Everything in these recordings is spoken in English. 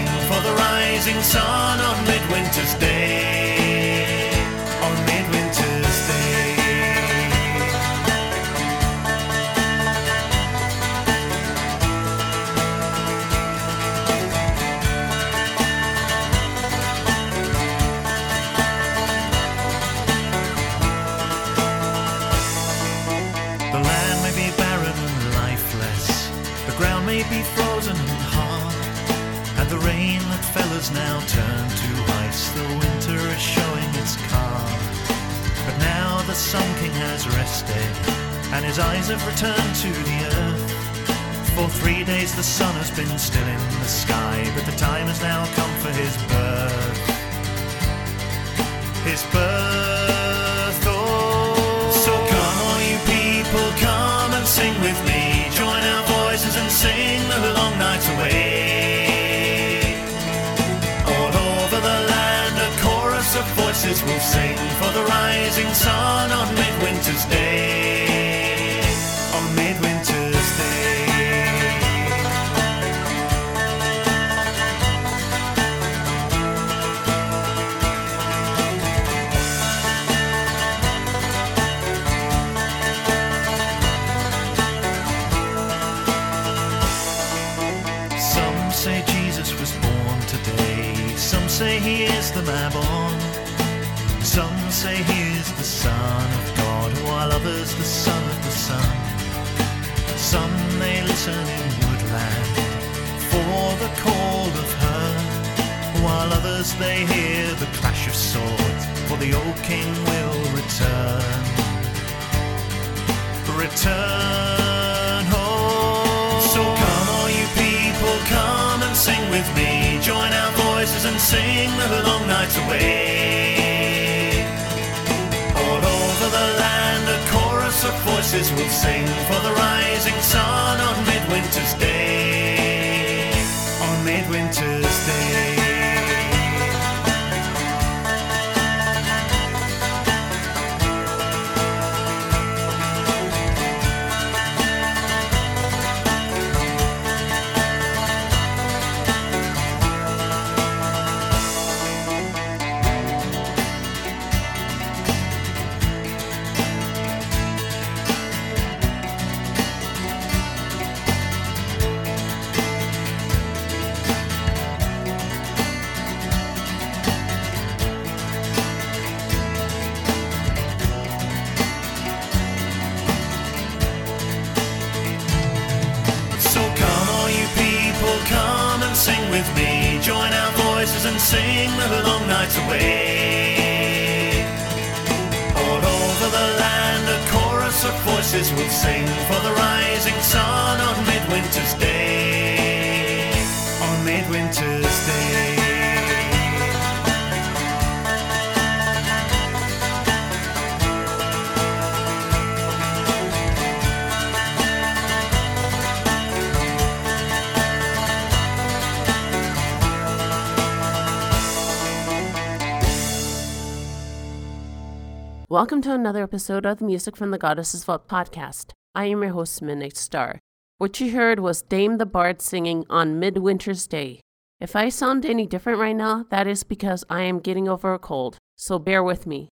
for the rising sun on midwinter's day. Rain that fell has now turned to ice. The winter is showing its card. But now the Sun King has rested, and his eyes have returned to the earth. For three days the sun has been still in the sky, but the time has now come for his birth. His birth, oh. So come, all you people, come and sing with me. Join our voices and sing the long nights away. Voices will sing for the rising sun on midwinter's day. On midwinter's day. Some say Jesus was born today. Some say he is the. Some say he is the Son of God, while others the Son of the Sun. Some they listen in woodland for the call of her, while others they hear the clash of swords, for the old king will return return home. So come, all you people, come and sing with me. Join our voices and sing the long nights away. Chorus of voices will sing for the rising sun on midwinter's day. On midwinter's day. Sing the long nights away. All over the land, a chorus of voices will sing for the rising sun on midwinter's day. On midwinter's day. Welcome to another episode of the Music from the Goddess's Vault podcast. I am your host, Midnight Star. What you heard was Damh the Bard singing on Midwinter's Day. If I sound any different right now, that is because I am getting over a cold, so bear with me.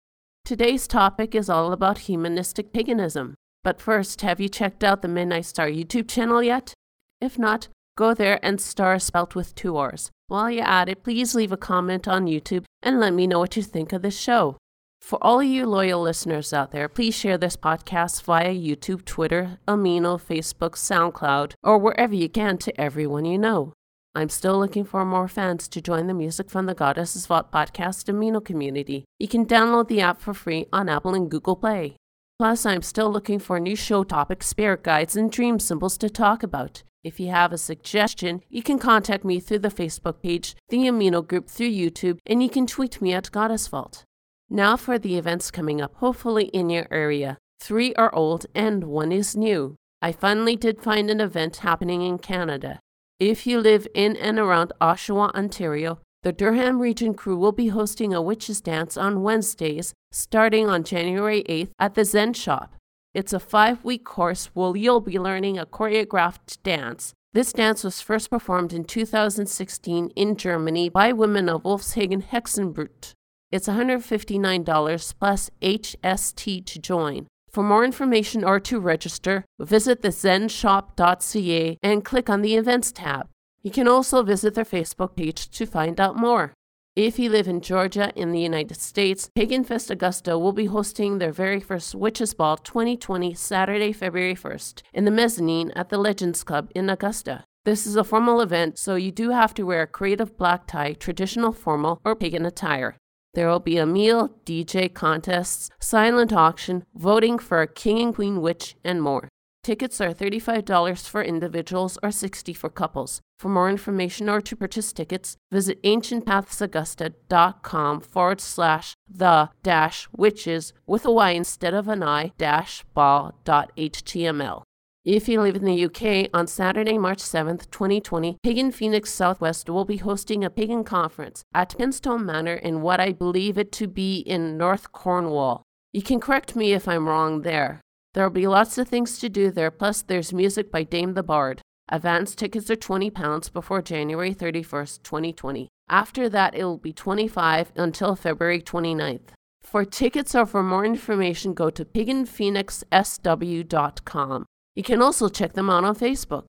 Today's topic is all about humanistic paganism. But first, have you checked out the Midnight Star YouTube channel yet? If not, go there and star spelt with two R's. While you're at it, please leave a comment on YouTube and let me know what you think of this show. For all you loyal listeners out there, please share this podcast via YouTube, Twitter, Amino, Facebook, SoundCloud, or wherever you can to everyone you know. I'm still looking for more fans to join the Music from the Goddess's Vault podcast Amino community. You can download the app for free on Apple and Google Play. Plus, I'm still looking for new show topics, spirit guides, and dream symbols to talk about. If you have a suggestion, you can contact me through the Facebook page, the Amino group through YouTube, and you can tweet me at Goddess Vault. Now for the events coming up, hopefully in your area. Three are old and one is new. I finally did find an event happening in Canada. If you live in and around Oshawa, Ontario, the Durham Region crew will be hosting a witches dance on Wednesdays, starting on January 8th at the Zen Shop. It's a five week course where you'll be learning a choreographed dance. This dance was first performed in 2016 in Germany by women of Wolfshagen Hexenbrut. It's $159 plus HST to join. For more information or to register, visit the zenshop.ca and click on the Events tab. You can also visit their Facebook page to find out more. If you live in Georgia in the United States, Pagan Fest Augusta will be hosting their very first Witches Ball 2020 Saturday, February 1st in the mezzanine at the Legends Club in Augusta. This is a formal event, so you do have to wear a creative black tie, traditional formal, or pagan attire. There will be a meal, DJ contests, silent auction, voting for a king and queen witch, and more. Tickets are $35 for individuals or 60 for couples. For more information or to purchase tickets, visit ancientpathsaugusta.com forward slash the dash witches with a Y instead of an I dash ball dot html. If you live in the UK, on Saturday, March 7th, 2020, Pagan Phoenix Southwest will be hosting a pagan conference at Pinstone Manor in what I believe it to be in North Cornwall. You can correct me if I'm wrong there. There'll be lots of things to do there, plus there's music by Damh the Bard. Advance tickets are £20 before January 31st, 2020. After that, it will be 25 until February 29th. For tickets or for more information, go to paganphoenixsw.com. You can also check them out on Facebook.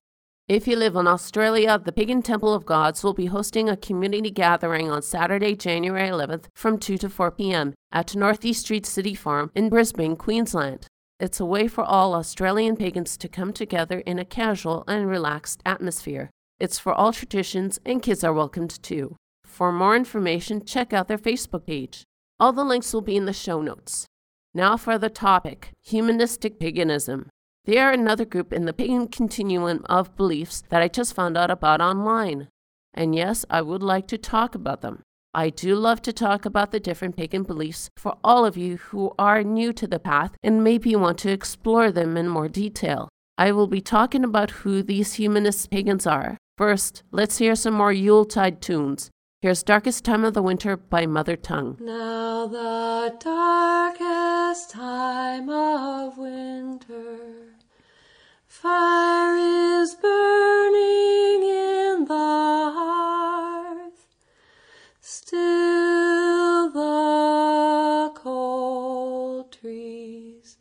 If you live in Australia, the Pagan Temple of Gods will be hosting a community gathering on Saturday, January 11th from 2 to 4 p.m. at Northey Street City Farm in Brisbane, Queensland. It's a way for all Australian pagans to come together in a casual and relaxed atmosphere. It's for all traditions, and kids are welcomed too. For more information, check out their Facebook page. All the links will be in the show notes. Now for the topic humanistic paganism. They are another group in the pagan continuum of beliefs that I just found out about online. And yes, I would like to talk about them. I do love to talk about the different pagan beliefs for all of you who are new to the path and maybe want to explore them in more detail. I will be talking about who these humanist pagans are. First, let's hear some more Yuletide tunes. Here's Darkest Time of the Winter by Mother Tongue. Now the darkest time of winter Fire is burning in the hearth, still the cold trees.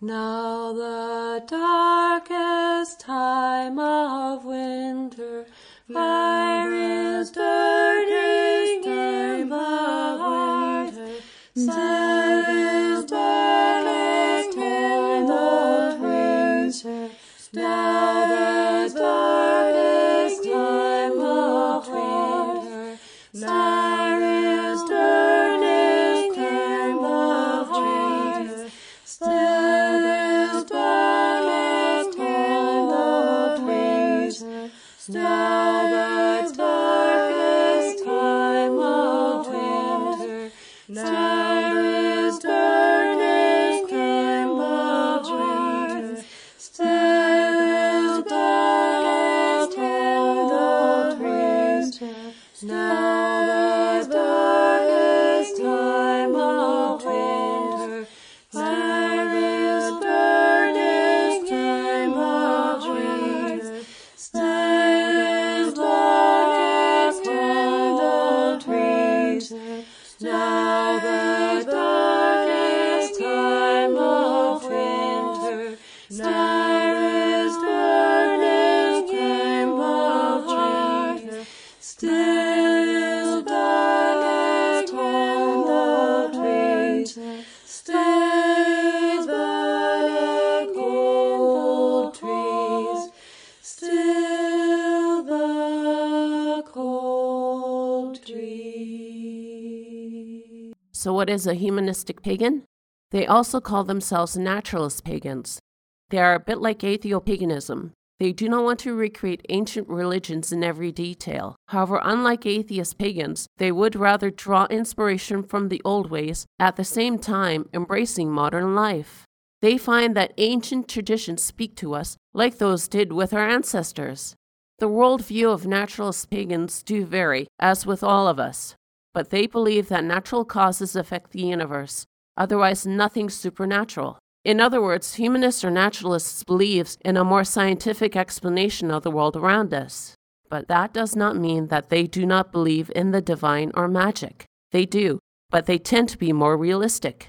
Now the darkest time of winter, fire is burning in the hearth, So, what is a humanistic pagan? They also call themselves naturalist pagans. They are a bit like atheopaganism. They do not want to recreate ancient religions in every detail. However, unlike atheist pagans, they would rather draw inspiration from the old ways, at the same time embracing modern life. They find that ancient traditions speak to us like those did with our ancestors. The worldview of naturalist pagans do vary, as with all of us, but they believe that natural causes affect the universe, otherwise nothing supernatural. In other words, humanists or naturalists believe in a more scientific explanation of the world around us. But that does not mean that they do not believe in the divine or magic. They do, but they tend to be more realistic.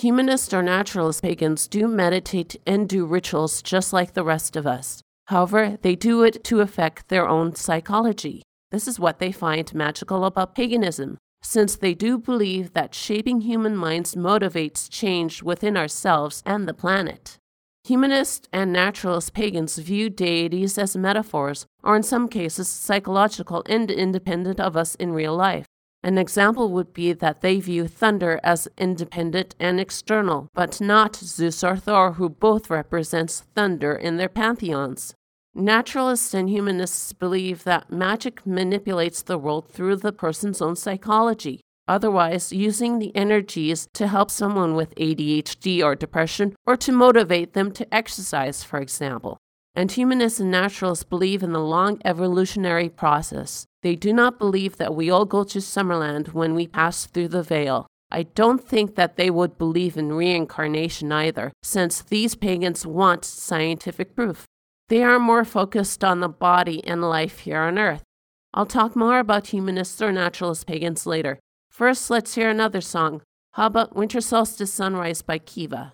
Humanist or naturalist pagans do meditate and do rituals just like the rest of us. However, they do it to affect their own psychology. This is what they find magical about paganism since they do believe that shaping human minds motivates change within ourselves and the planet. Humanist and naturalist pagans view deities as metaphors, or in some cases, psychological and independent of us in real life. An example would be that they view thunder as independent and external, but not Zeus or Thor, who both represents thunder in their pantheons. Naturalists and humanists believe that magic manipulates the world through the person's own psychology. Otherwise, using the energies to help someone with ADHD or depression, or to motivate them to exercise, for example. And humanists and naturalists believe in the long evolutionary process. They do not believe that we all go to Summerland when we pass through the veil. I don't think that they would believe in reincarnation either, since these pagans want scientific proof. They are more focused on the body and life here on Earth. I'll talk more about humanists or naturalist pagans later. First, let's hear another song. How about Winter Solstice Sunrise by Kiva?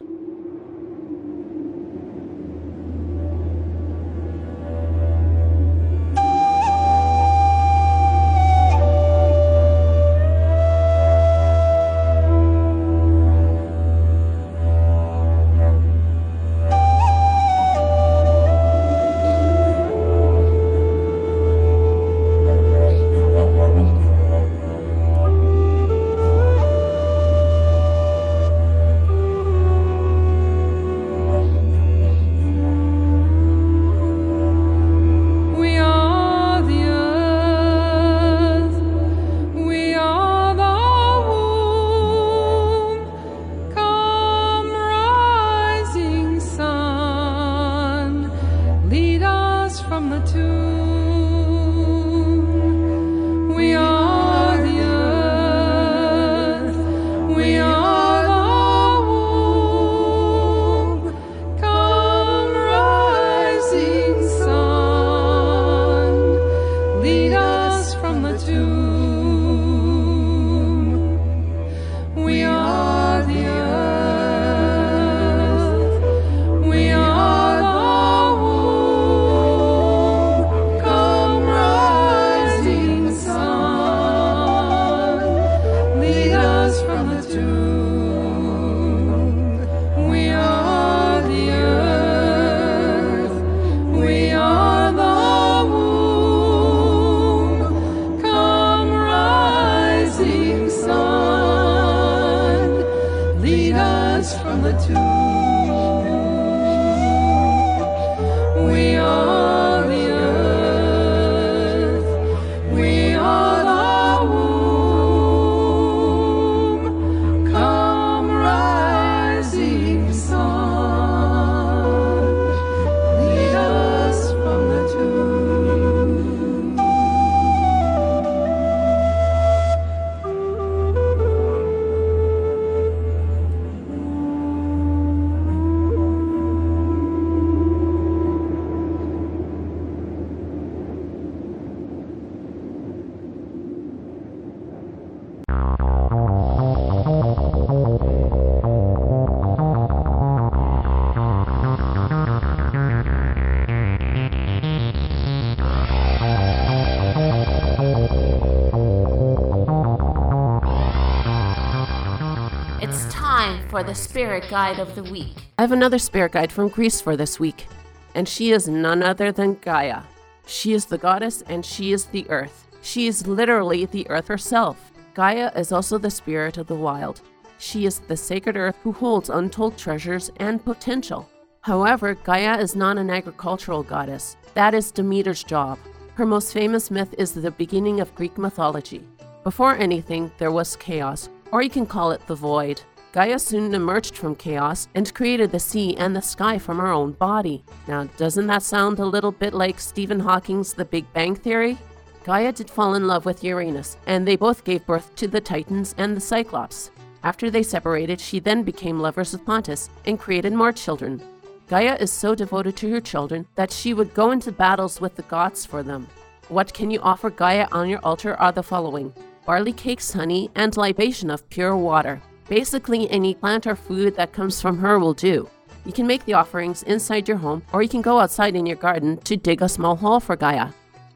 For the spirit guide of the week. I have another spirit guide from Greece for this week, and she is none other than Gaia. She is the goddess and she is the earth. She is literally the earth herself. Gaia is also the spirit of the wild. She is the sacred earth who holds untold treasures and potential. However, Gaia is not an agricultural goddess. That is Demeter's job. Her most famous myth is the beginning of Greek mythology. Before anything, there was chaos, or you can call it the void. Gaia soon emerged from chaos and created the sea and the sky from her own body. Now, doesn't that sound a little bit like Stephen Hawking's The Big Bang Theory? Gaia did fall in love with Uranus, and they both gave birth to the Titans and the Cyclops. After they separated, she then became lovers with Pontus and created more children. Gaia is so devoted to her children that she would go into battles with the gods for them. What can you offer Gaia on your altar are the following barley cakes, honey, and libation of pure water. Basically, any plant or food that comes from her will do. You can make the offerings inside your home, or you can go outside in your garden to dig a small hole for Gaia.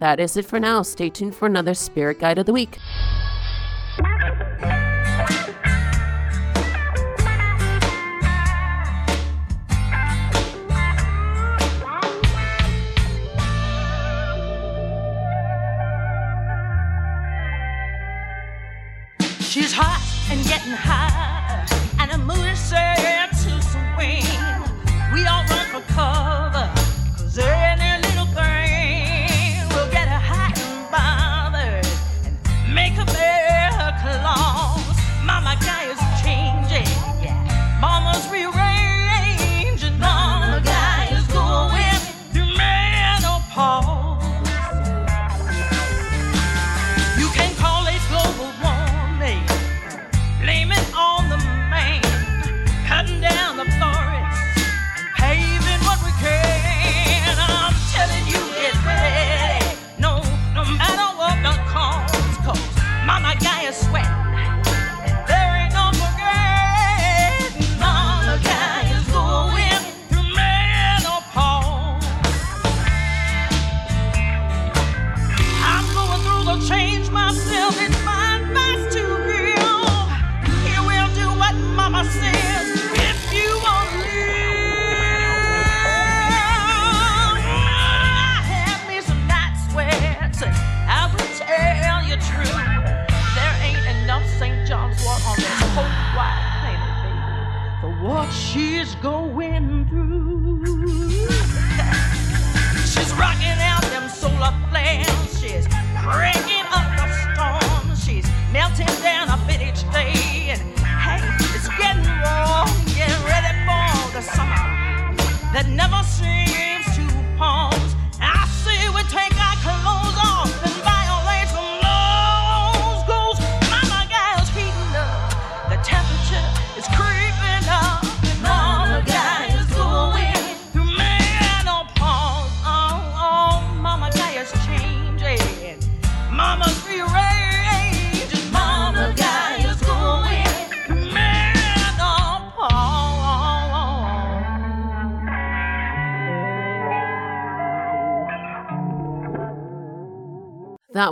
That is it for now. Stay tuned for another Spirit Guide of the Week.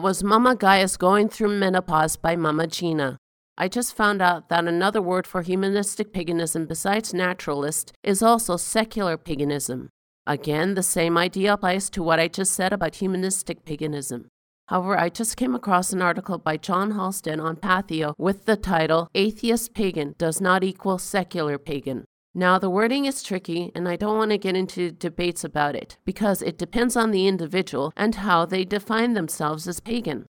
Was Mama Gaia's Going Through Menopause by Mama Gina. I just found out that another word for humanistic paganism besides naturalist is also secular paganism. Again, the same idea applies to what I just said about humanistic paganism. However, I just came across an article by John Halstead on Patheos with the title Atheist Pagan Does Not Equal Secular Pagan. Now, the wording is tricky, and I don't want to get into debates about it because it depends on the individual and how they define themselves as pagan.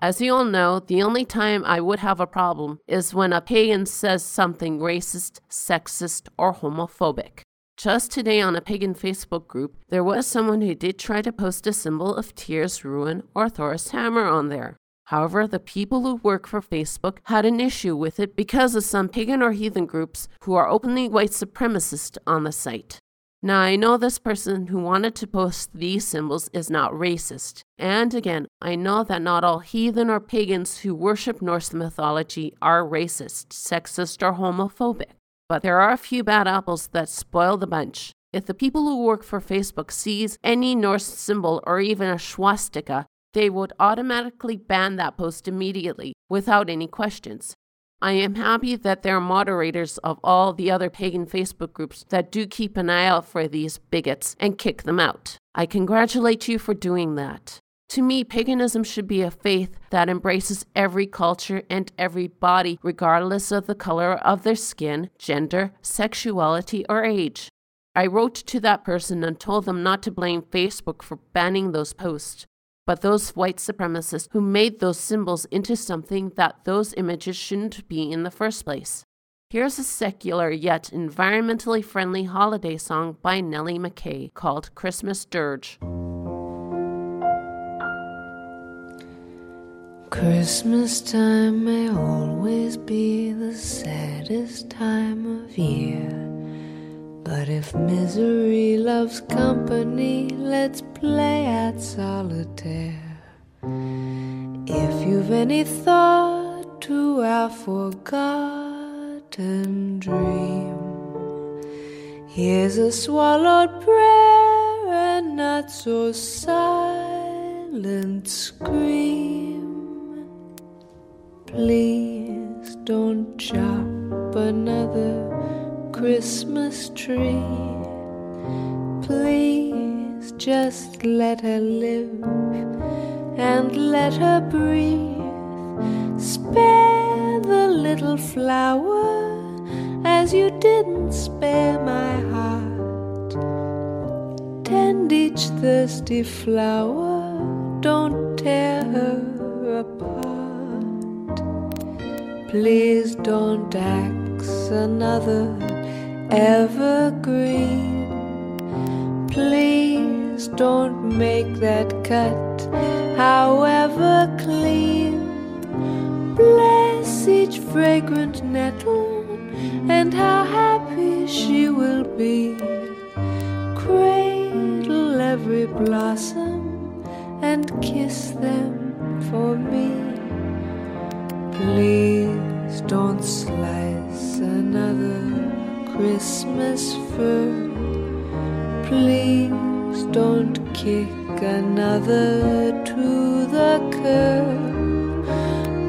As you all know, the only time I would have a problem is when a pagan says something racist, sexist, or homophobic. Just today on a pagan Facebook group, there was someone who did try to post a symbol of Tyr's rune or Thor's hammer on there. However, the people who work for Facebook had an issue with it because of some pagan or heathen groups who are openly white supremacist on the site. Now, I know this person who wanted to post these symbols is not racist. And again, I know that not all heathen or pagans who worship Norse mythology are racist, sexist, or homophobic. But there are a few bad apples that spoil the bunch. If the people who work for Facebook sees any Norse symbol or even a swastika, they would automatically ban that post immediately without any questions. I am happy that there are moderators of all the other pagan Facebook groups that do keep an eye out for these bigots and kick them out. I congratulate you for doing that. To me, paganism should be a faith that embraces every culture and every body, regardless of the color of their skin, gender, sexuality, or age. I wrote to that person and told them not to blame Facebook for banning those posts, but those white supremacists who made those symbols into something that those images shouldn't be in the first place. Here's a secular yet environmentally friendly holiday song by Nellie McKay called Christmas Dirge. Christmas time may always be the saddest time of year. But if misery loves company, let's play at solitaire. If you've any thought to our forgotten dream, here's a swallowed prayer and not so silent scream. Please don't chop another Christmas tree. Please just let her live and let her breathe. Spare the little flower as you didn't spare my heart. Tend each thirsty flower, don't tear her apart. Please don't axe another evergreen. Please don't make that cut, however clean. Bless each fragrant nettle, and how happy she will be. Cradle every blossom and kiss them for me. Please don't slice another Christmas fir. Please don't kick another to the curb.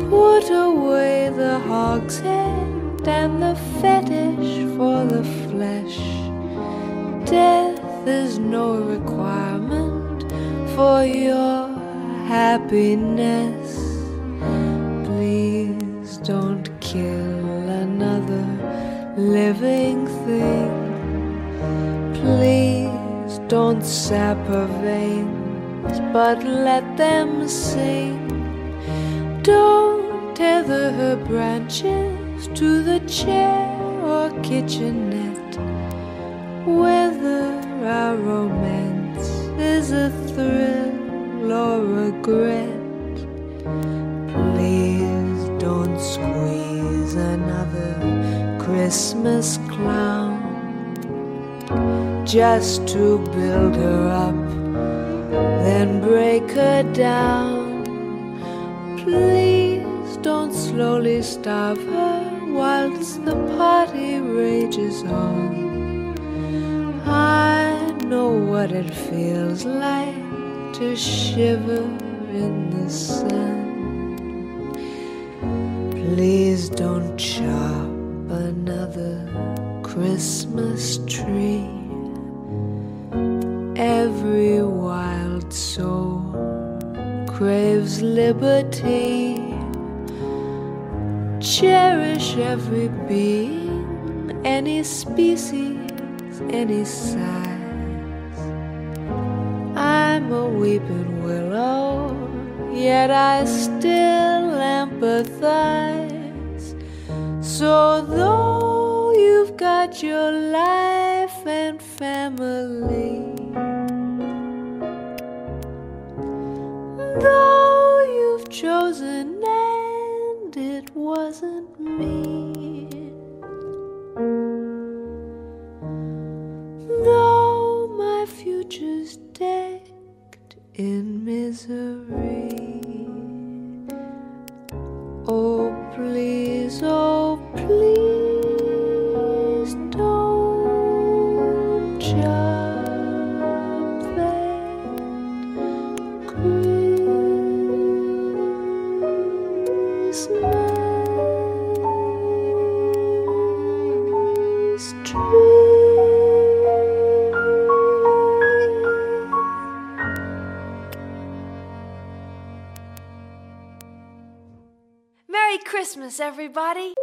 Put away the hogshead and the fetish for the flesh. Death is no requirement for your happiness. Please don't kill another living thing. Please don't sap her veins, but let them sing. Don't tether her branches to the chair or kitchenette. Whether our romance is a thrill or regret. Please don't squeeze another Christmas clown just to build her up, then break her down. Please don't slowly starve her whilst the party rages on. I know what it feels like to shiver in the sun. Please don't chop another Christmas tree. Every wild soul craves liberty. Cherish every being, any species, any size. I'm a weeping willow, yet I still empathize. So though you've got your life and family, chosen and it wasn't me, though my future's decked in misery. Everybody!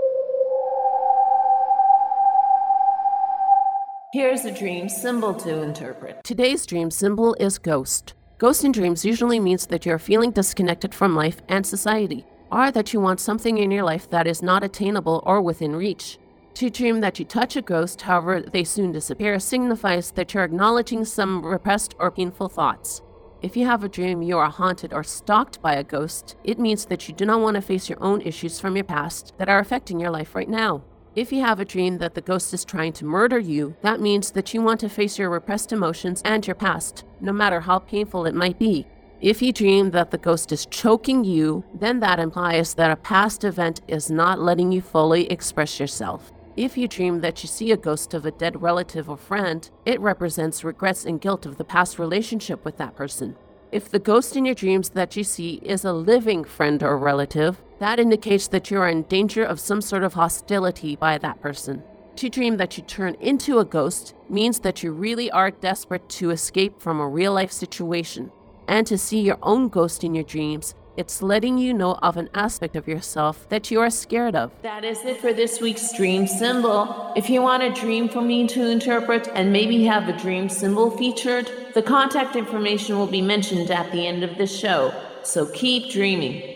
Here's a dream symbol to interpret. Today's dream symbol is ghost. Ghost in dreams usually means that you're feeling disconnected from life and society, or that you want something in your life that is not attainable or within reach. To dream that you touch a ghost, however, they soon disappear, signifies that you're acknowledging some repressed or painful thoughts. If you have a dream you are haunted or stalked by a ghost, it means that you do not want to face your own issues from your past that are affecting your life right now. If you have a dream that the ghost is trying to murder you, that means that you want to face your repressed emotions and your past, no matter how painful it might be. If you dream that the ghost is choking you, then that implies that a past event is not letting you fully express yourself. If you dream that you see a ghost of a dead relative or friend, it represents regrets and guilt of the past relationship with that person. If the ghost in your dreams that you see is a living friend or relative, that indicates that you are in danger of some sort of hostility by that person. To dream that you turn into a ghost means that you really are desperate to escape from a real life situation. And to see your own ghost in your dreams it's letting you know of an aspect of yourself that you are scared of. That is it for this week's dream symbol. If you want a dream for me to interpret and maybe have a dream symbol featured, the contact information will be mentioned at the end of the show. So keep dreaming.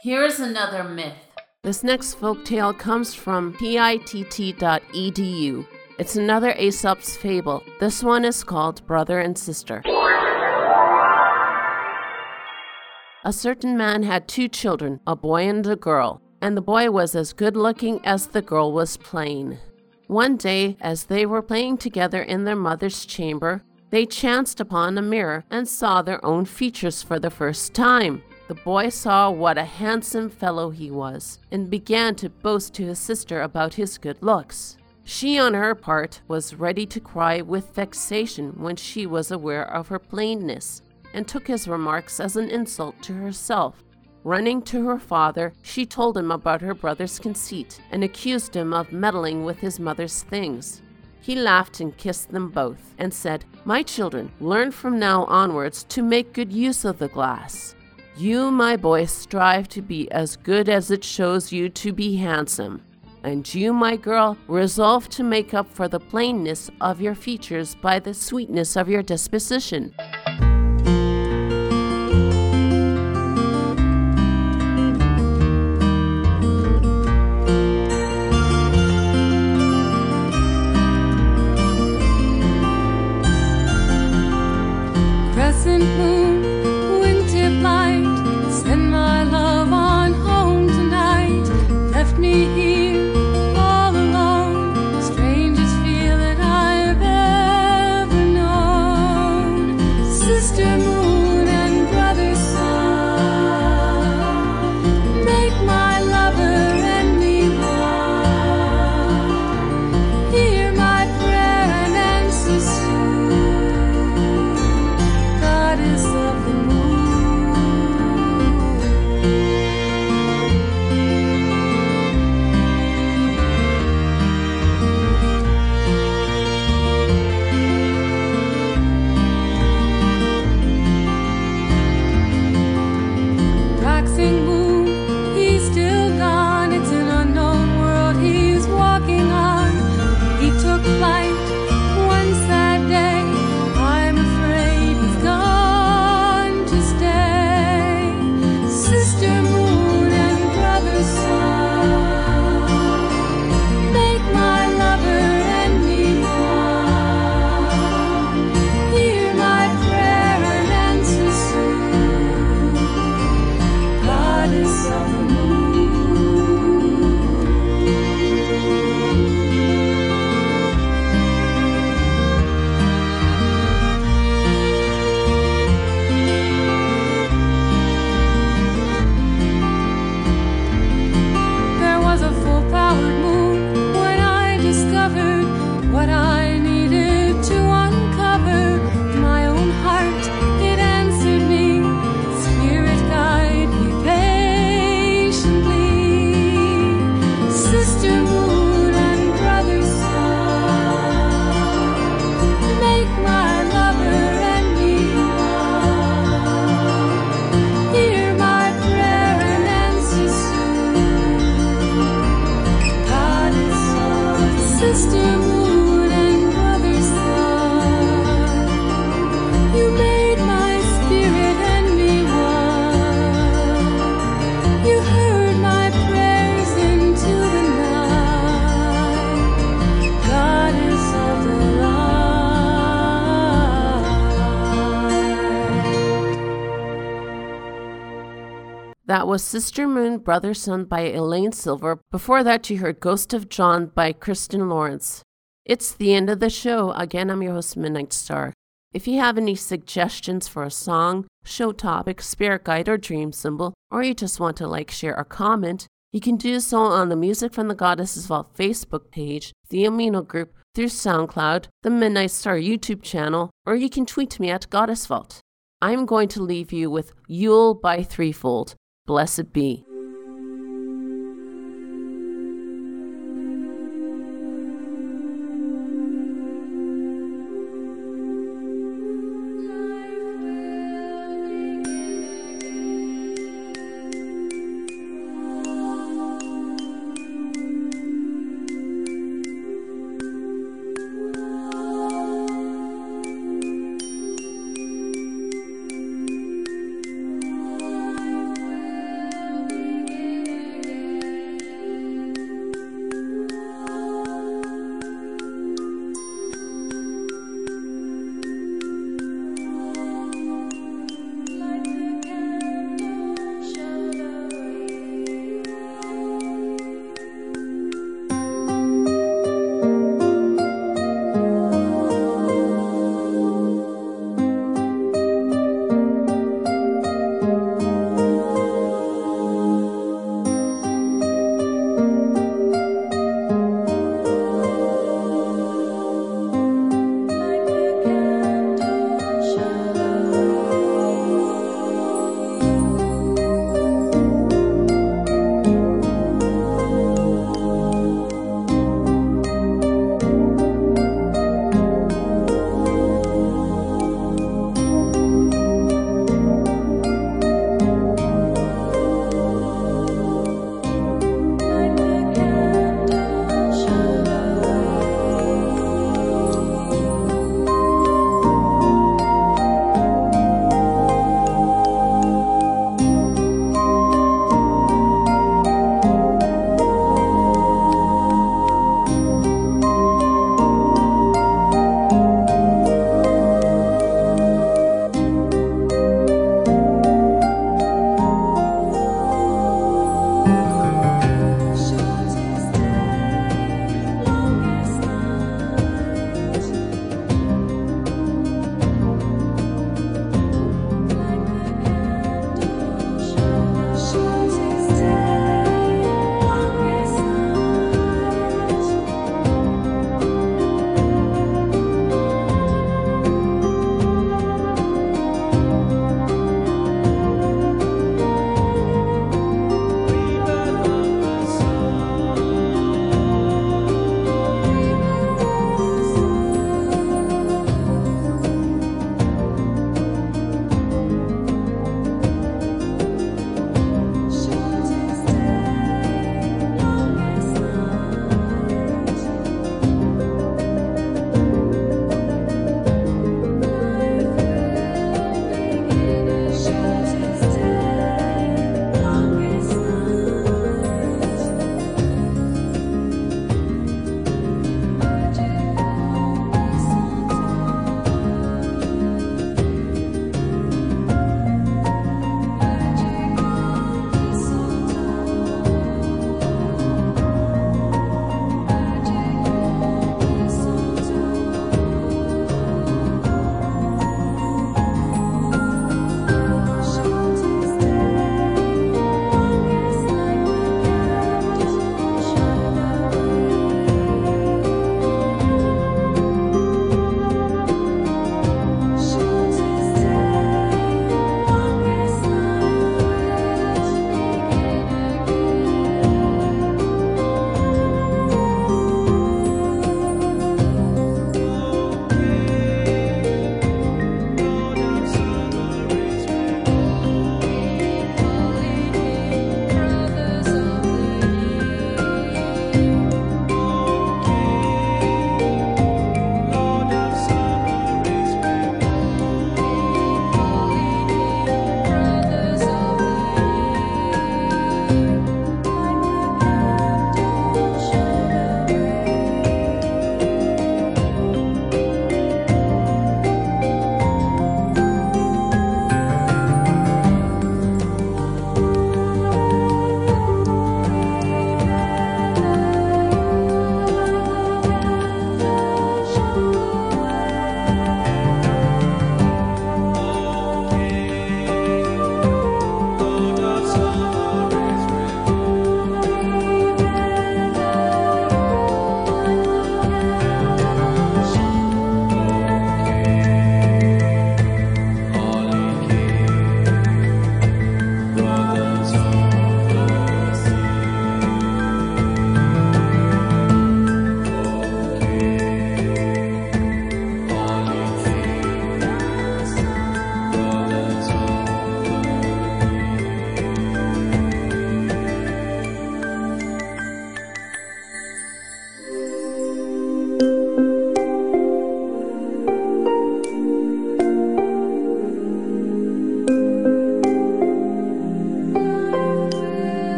Here's another myth. This next folk tale comes from pitt.edu. It's another Aesop's fable. This one is called Brother and Sister. A certain man had two children, a boy and a girl, and the boy was as good looking as the girl was plain. One day, as they were playing together in their mother's chamber, they chanced upon a mirror and saw their own features for the first time. The boy saw what a handsome fellow he was, and began to boast to his sister about his good looks. She, on her part, was ready to cry with vexation when she was aware of her plainness, and took his remarks as an insult to herself. Running to her father, she told him about her brother's conceit, and accused him of meddling with his mother's things. He laughed and kissed them both, and said, My children, learn from now onwards to make good use of the glass. You, my boy, strive to be as good as it shows you to be handsome. And you, my girl, resolve to make up for the plainness of your features by the sweetness of your disposition. That was Sister Moon, Brother Sun by Elaine Silver. Before that, you heard Ghost of John by Kristen Lawrence. It's the end of the show. Again, I'm your host, Midnight Star. If you have any suggestions for a song, show topic, spirit guide, or dream symbol, or you just want to like, share, or comment, you can do so on the Music from the Goddesses Vault Facebook page, the Amino Group, through SoundCloud, the Midnight Star YouTube channel, or you can tweet me at Goddess Vault. I'm going to leave you with Yule by Threefold. Blessed be.